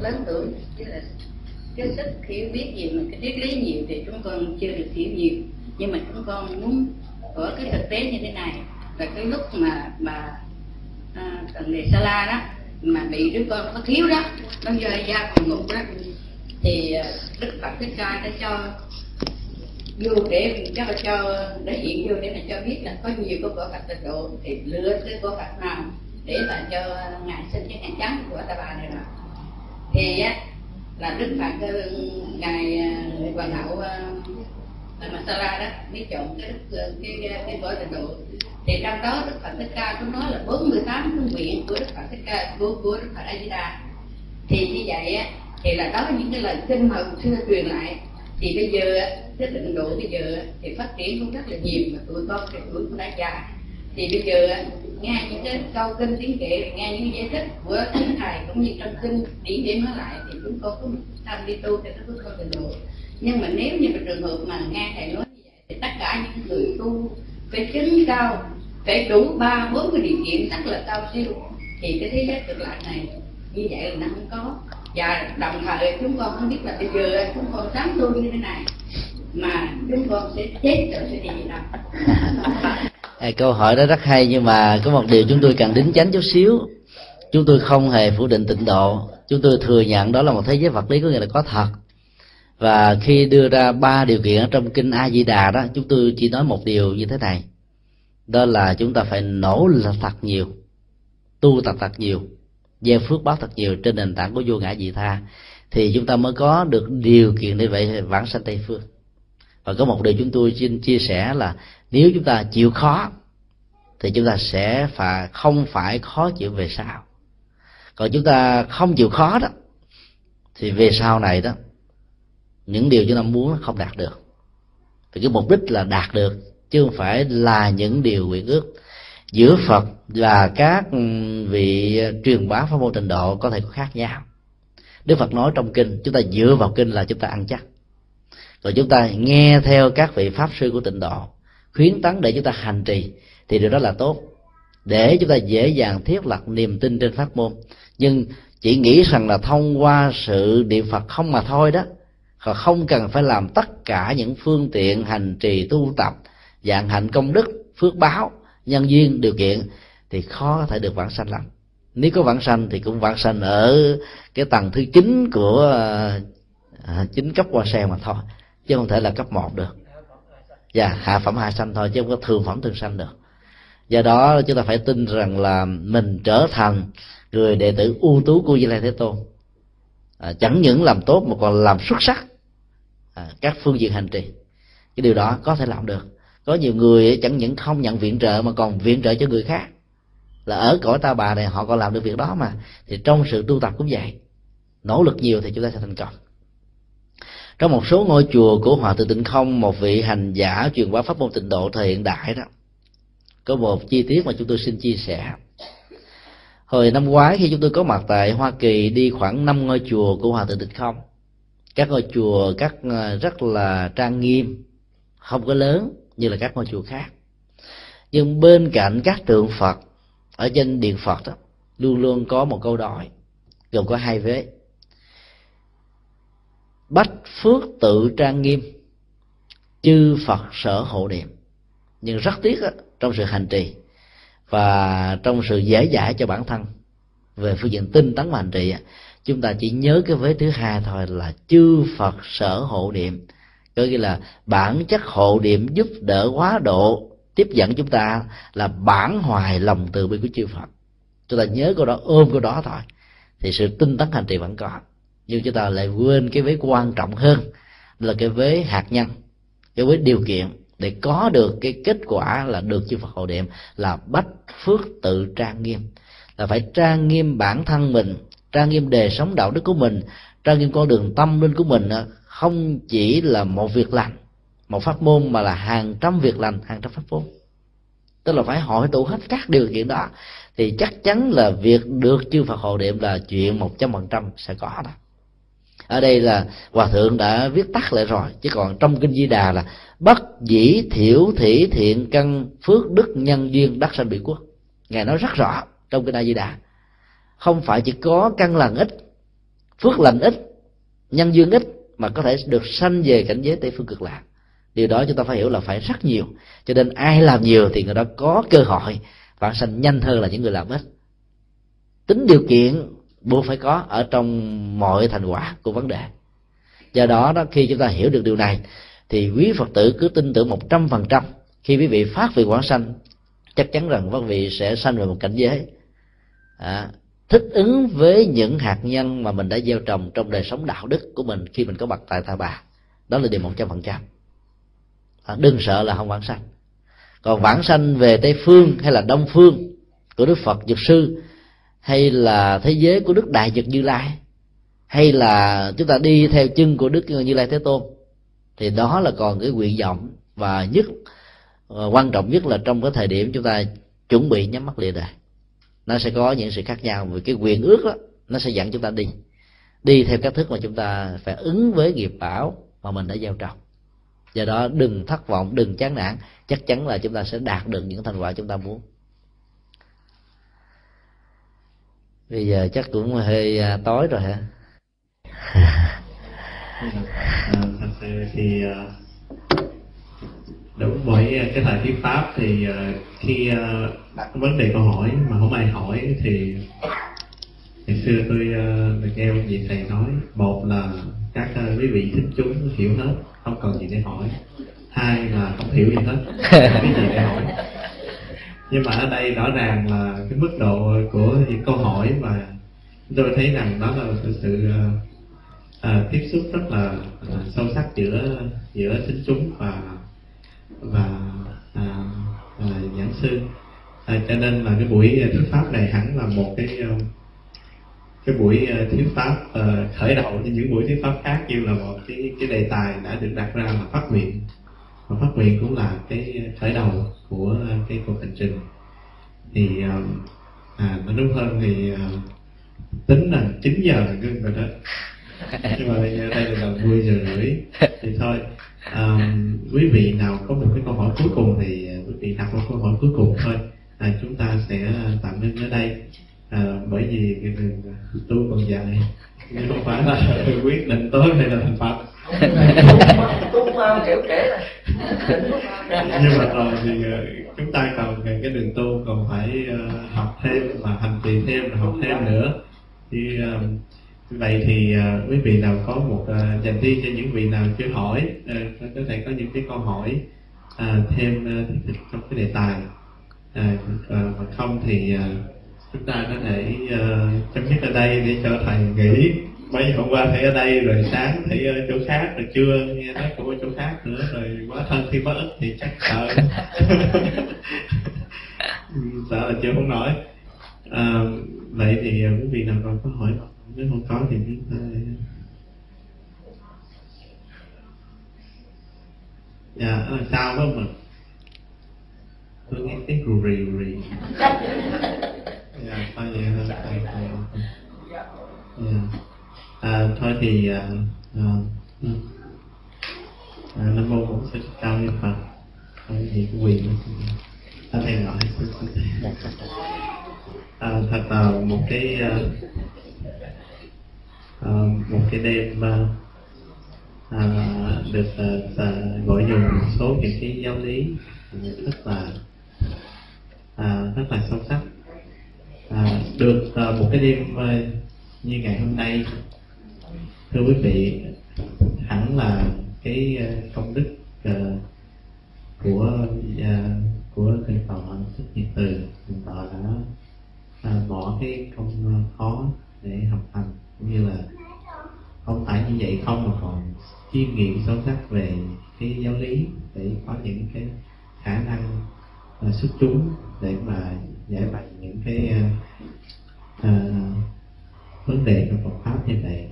Lớn tuổi kiến thức cái sức hiểu biết gì mà cái triết lý nhiều thì chúng con chưa được hiểu nhiều. Nhưng mà chúng con muốn ở cái thực tế như thế này. Là cái lúc mà bà à, cần đề sa la đó mà bị đứa con có thiếu đó nó rơi ra còn ngục đó thì à, đức phật thích ca đã cho vô để cho cho để hiện vô để mà cho biết là có nhiều cái quả phật tịnh độ thì lựa cái quả phật nào để mà cho à, ngài sinh cái hạnh trắng của ta bà này rồi. Thì á là đức phật ngài à, hoàng hậu mà Masala đó, mới chọn cái đức à, cái à, cái vở tịnh độ. Thì trong đó đức phật thích ca cũng nói là 48 phương nguyện của đức phật thích ca, của của đức phật a di đà. Thì như vậy á, thì là đó những cái lời kinh mà xưa truyền lại. Thì bây giờ cái tịnh độ bây giờ thì phát triển cũng rất là nhiều mà tụi con thì tuổi cũng đã già. Thì bây giờ nghe những cái câu kinh tiếng kệ nghe những giải thích của thánh thầy cũng như trong kinh điển điểm nó lại thì chúng con cũng tâm đi tu thì nó bước con được. Rồi nhưng mà nếu như mà trường hợp mà nghe thầy nói như vậy thì tất cả những người tu phải chứng cao, phải đủ ba, bốn cái điều kiện rất là cao siêu, thì cái thế giới cực lạc này như vậy là nó không có. Và đồng thời chúng con không biết là bây giờ chúng con dám tu như thế này, mà chúng con sẽ chết rồi sẽ đi đâu.
Câu hỏi đó rất hay, nhưng mà có một điều chúng tôi cần đính chánh chút xíu chúng tôi không hề phủ định tịnh độ. Chúng tôi thừa nhận đó là một thế giới vật lý có nghĩa là có thật. Và khi đưa ra ba điều kiện ở trong kinh a di đà đó, chúng tôi chỉ nói một điều như thế này. Đó là chúng ta phải nỗ lực thật nhiều, tu tập thật nhiều, gieo phước báo thật nhiều trên nền tảng của vô ngã dị tha. Thì chúng ta mới có được điều kiện để vậy vãng sanh tây phương. Và có một điều chúng tôi xin chia sẻ là nếu chúng ta chịu khó, thì chúng ta sẽ phải không phải khó chịu về sau còn chúng ta không chịu khó đó, thì về sau này đó, những điều chúng ta muốn không đạt được. Thì cái mục đích là đạt được, chứ không phải là những điều nguyện ước giữa phật và các ừ, vị truyền bá pháp môn trình độ có thể có khác nhau. Đức phật nói trong kinh, chúng ta dựa vào kinh là chúng ta ăn chắc. Rồi chúng ta nghe theo các vị pháp sư của tịnh độ, khuyến tấn để chúng ta hành trì, thì điều đó là tốt. Để chúng ta dễ dàng thiết lập niềm tin trên pháp môn nhưng chỉ nghĩ rằng là thông qua sự niệm phật không mà thôi đó họ không cần phải làm tất cả những phương tiện hành trì tu tập dạng hạnh công đức phước báo nhân duyên điều kiện thì khó có thể được vãng sanh lắm. Nếu có vãng sanh thì cũng vãng sanh ở cái tầng thứ chín của à, chính cấp hoa sen mà thôi chứ không thể là cấp một được. Và dạ, hạ phẩm hạ sanh thôi chứ không có thường phẩm thường sanh được. Do đó chúng ta phải tin rằng là mình trở thành người đệ tử ưu tú của Di Lai Thế Tôn. À, chẳng những làm tốt mà còn làm xuất sắc. À, các phương diện hành trì. Cái điều đó có thể làm được. Có nhiều người chẳng những không nhận viện trợ mà còn viện trợ cho người khác. Là ở cõi ta bà này họ còn làm được việc đó mà. Thì trong sự tu tập cũng vậy. Nỗ lực nhiều thì chúng ta sẽ thành công. Trong một số ngôi chùa của hòa thượng tịnh không một vị hành giả truyền bá pháp môn tịnh độ thời hiện đại đó có một chi tiết mà chúng tôi xin chia sẻ hồi năm ngoái khi chúng tôi có mặt tại hoa kỳ đi khoảng năm ngôi chùa của hòa thượng tịch không. Các ngôi chùa các ờ, rất là trang nghiêm không có lớn như là các ngôi chùa khác. Nhưng bên cạnh các tượng phật ở trên điện phật đó luôn luôn có một câu đòi gồm có hai vế. Bách phước tự trang nghiêm chư phật sở hộ niệm. Nhưng rất tiếc đó, trong sự hành trì và trong sự dễ dãi cho bản thân, về phương diện tinh tấn và hành trì chúng ta chỉ nhớ cái vế thứ hai thôi là chư phật sở hộ niệm. Có nghĩa là bản chất hộ niệm giúp đỡ quá độ tiếp dẫn chúng ta là bản hoài lòng từ bi của chư phật. Chúng ta nhớ câu đó, ôm câu đó thôi, thì sự tinh tấn hành trì vẫn có. Nhưng chúng ta lại quên cái vế quan trọng hơn là cái vế hạt nhân, cái vế điều kiện để có được cái kết quả là được chư Phật hộ niệm là bách phước tự trang nghiêm. Là phải trang nghiêm bản thân mình, trang nghiêm đề sống đạo đức của mình, trang nghiêm con đường tâm linh của mình, không chỉ là một việc lành, một pháp môn mà là hàng trăm việc lành, hàng trăm pháp môn. Tức là phải hội tụ hết các điều kiện đó, thì chắc chắn là việc được chư Phật hộ niệm là chuyện một trăm phần trăm sẽ có đó ở đây là hòa thượng đã viết tắt lại rồi. Chứ còn trong kinh di đà là bất dĩ thiểu thỉ thiện căn phước đức nhân duyên đắc sanh bị quốc. Ngài nói rất rõ trong kinh a di đà. Không phải chỉ có căn lành ít, phước lành ít, nhân duyên ít mà có thể được sanh về cảnh giới tây phương cực lạc. Điều đó chúng ta phải hiểu là phải rất nhiều. Cho nên ai làm nhiều thì người đó có cơ hội phản sanh nhanh hơn là những người làm ít. Tính điều kiện buộc phải có ở trong mọi thành quả của vấn đề. Do đó đó khi chúng ta hiểu được điều này thì quý phật tử cứ tin tưởng một trăm phần trăm. Khi quý vị phát vị quảng sanh chắc chắn rằng quý vị sẽ sanh về một cảnh giới à, thích ứng với những hạt nhân mà mình đã gieo trồng trong đời sống đạo đức của mình khi mình có mặt tại tha bà. Đó là điều một trăm phần trăm. À, đừng sợ là không vãng sanh. Còn vãng sanh về tây phương hay là đông phương của đức phật dược sư hay là thế giới của đức đại nhật như lai? Hay là chúng ta đi theo chân của đức như lai thế tôn? Thì đó là còn cái nguyện vọng và nhất ờ, quan trọng nhất là trong cái thời điểm chúng ta chuẩn bị nhắm mắt lìa đời nó sẽ có những sự khác nhau vì cái quyền ước đó nó sẽ dẫn chúng ta đi. Đi theo cách thức mà chúng ta phải ứng với nghiệp bảo mà mình đã gieo trồng. Do đó đừng thất vọng, đừng chán nản, chắc chắn là chúng ta sẽ đạt được những thành quả chúng ta muốn. Bây giờ chắc cũng hơi à, tối rồi hả?
À, thật sự thì đúng với cái thời thuyết pháp thì à, khi à, đặt vấn đề câu hỏi mà không ai hỏi thì ngày xưa tôi à, được nghe một vị thầy nói một là các quý vị thích chúng hiểu hết không cần gì để hỏi. Hai là không hiểu gì hết. Không biết gì để hỏi nhưng mà ở đây rõ ràng là cái mức độ của những câu hỏi mà tôi thấy rằng đó là sự, sự à, tiếp xúc rất là à, sâu sắc giữa giữa chính chúng và và à, à, giảng sư à, cho nên là cái buổi thuyết pháp này hẳn là một cái cái buổi thuyết pháp uh, khởi đầu như những buổi thuyết pháp khác như là một cái cái đề tài đã được đặt ra là phát nguyện và phát nguyện cũng là cái khởi đầu của cái cuộc hành trình. Thì um, à nói đúng hơn thì à, tính là 9 giờ là ngưng rồi đó. Nhưng mà đây, đây là gần 10 giờ rưỡi. Thì thôi à, quý vị nào có một cái câu hỏi cuối cùng thì à, quý vị đặt một câu hỏi cuối cùng thôi. À, chúng ta sẽ tạm ngưng ở đây. À, bởi vì cái đường à, tu còn dài. Nhưng không phải là quyết định tối hay là thành phật
tu kiểu trễ
nhưng mà rồi thì ờ, chúng ta còn cái đường tu còn phải ờ, học thêm và hành trì thêm và học thêm nữa. Thì ờ, vậy thì quý vị nào có một dành riêng cho những vị nào chưa hỏi có thể có những cái câu hỏi thêm trong cái đề tài. À, không thì chúng ta có thể chấm dứt ở đây để cho thầy nghỉ mấy giờ hôm qua thầy ở đây rồi sáng thầy ở chỗ khác rồi trưa nghe nói cũng ở chỗ khác nữa rồi quá thân khi mất ích thì chắc sợ. Sợ là chưa không nói à, vậy thì quý vị nào còn có hỏi nếu không có thì chúng ta dạ sao không mà? Tôi nghe tiếng rù rì rù rì. Dạ thôi vậy thôi. Dạ à, thôi thì à, à, à, nam mô bổn sư cao ni phật. Thôi thì quyền à, thầy gọi à, thật là một cái à, à, một cái đêm à, à, được à, à, gọi dùng một số những cái giáo lý rất là à, rất là sâu sắc. À, được à, một cái đêm à, như ngày hôm nay thưa quý vị hẳn là cái ờ, công đức ờ, của ờ, của thượng tọa thích nhiệt từ thượng tọa đã bỏ cái công ờ, khó để học hành cũng như là không phải như vậy không mà còn chiêm nghiệm sâu sắc về cái giáo lý để có những cái khả năng uh, xuất chúng để mà giải bày những cái uh, uh, vấn đề trong Phật pháp như vậy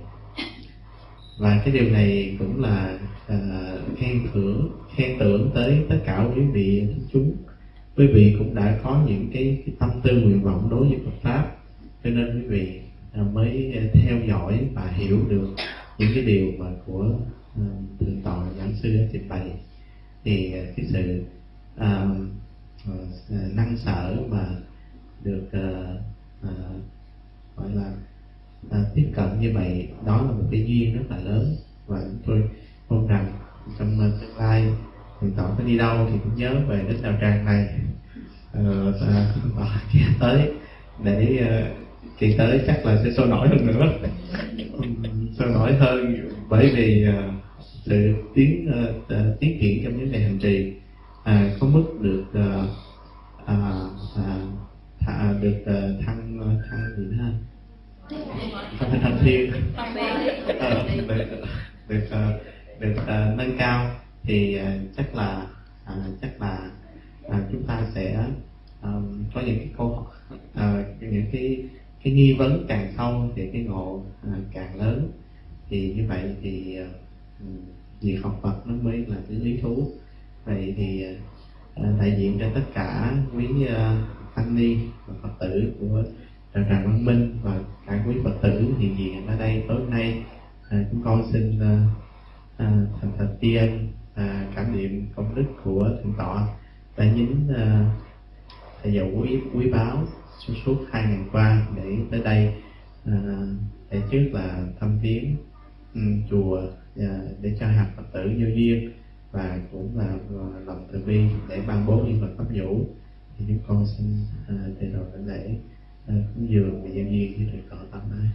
và cái điều này cũng là uh, khen thưởng khen tưởng tới tất cả quý vị xuất chúng quý vị cũng đã có những cái, cái tâm tư nguyện vọng đối với Phật pháp cho nên quý vị uh, mới theo dõi và hiểu được những cái điều mà của uh, thượng tọa giảng sư đã trình bày thì uh, cái sự uh, uh, năng sở mà được uh, uh, gọi là uh, tiếp cận như vậy đó là một cái duyên rất là lớn và chúng tôi mong rằng trong uh, tương lai thượng tọa có đi đâu thì cũng nhớ về đến đạo tràng này uh, và tọa tới để uh, kỳ tới chắc là sẽ sôi nổi hơn nữa sôi nổi hơn bởi vì uh, sự tiến uh, uh, tiến triển trong những ngày hành trì à, có mức được uh, à, à, thả, được uh, thăng thăng gì nữa thăng thăng thiên à, được được uh, được uh, nâng cao thì uh, chắc là uh, chắc là uh, chúng ta sẽ um, có những cái câu hỏi uh, những cái cái nghi vấn càng sâu thì cái ngộ uh, càng lớn. Thì như vậy thì uh, việc học Phật nó mới là cái lý thú. Vậy thì uh, đại diện cho tất cả quý uh, tăng ni và phật tử của đạo tràng văn minh và cả quý phật tử hiện diện ở đây tối nay uh, chúng con xin uh, uh, thành thật tri ân uh, cảm niệm công đức của thượng tọa. Đã nhín uh, thầy dạy quý quý báo suốt suốt hai ngày qua để tới đây à, để trước là thăm viếng ừ, chùa à, để cho hạt phật tử vô duyên và cũng là à, lòng từ bi để ban bố nhân vật pháp vũ thì chúng con xin à, thầy đầu lãnh lễ cũng vừa dường và giao duyên với thầy cọ tâm ai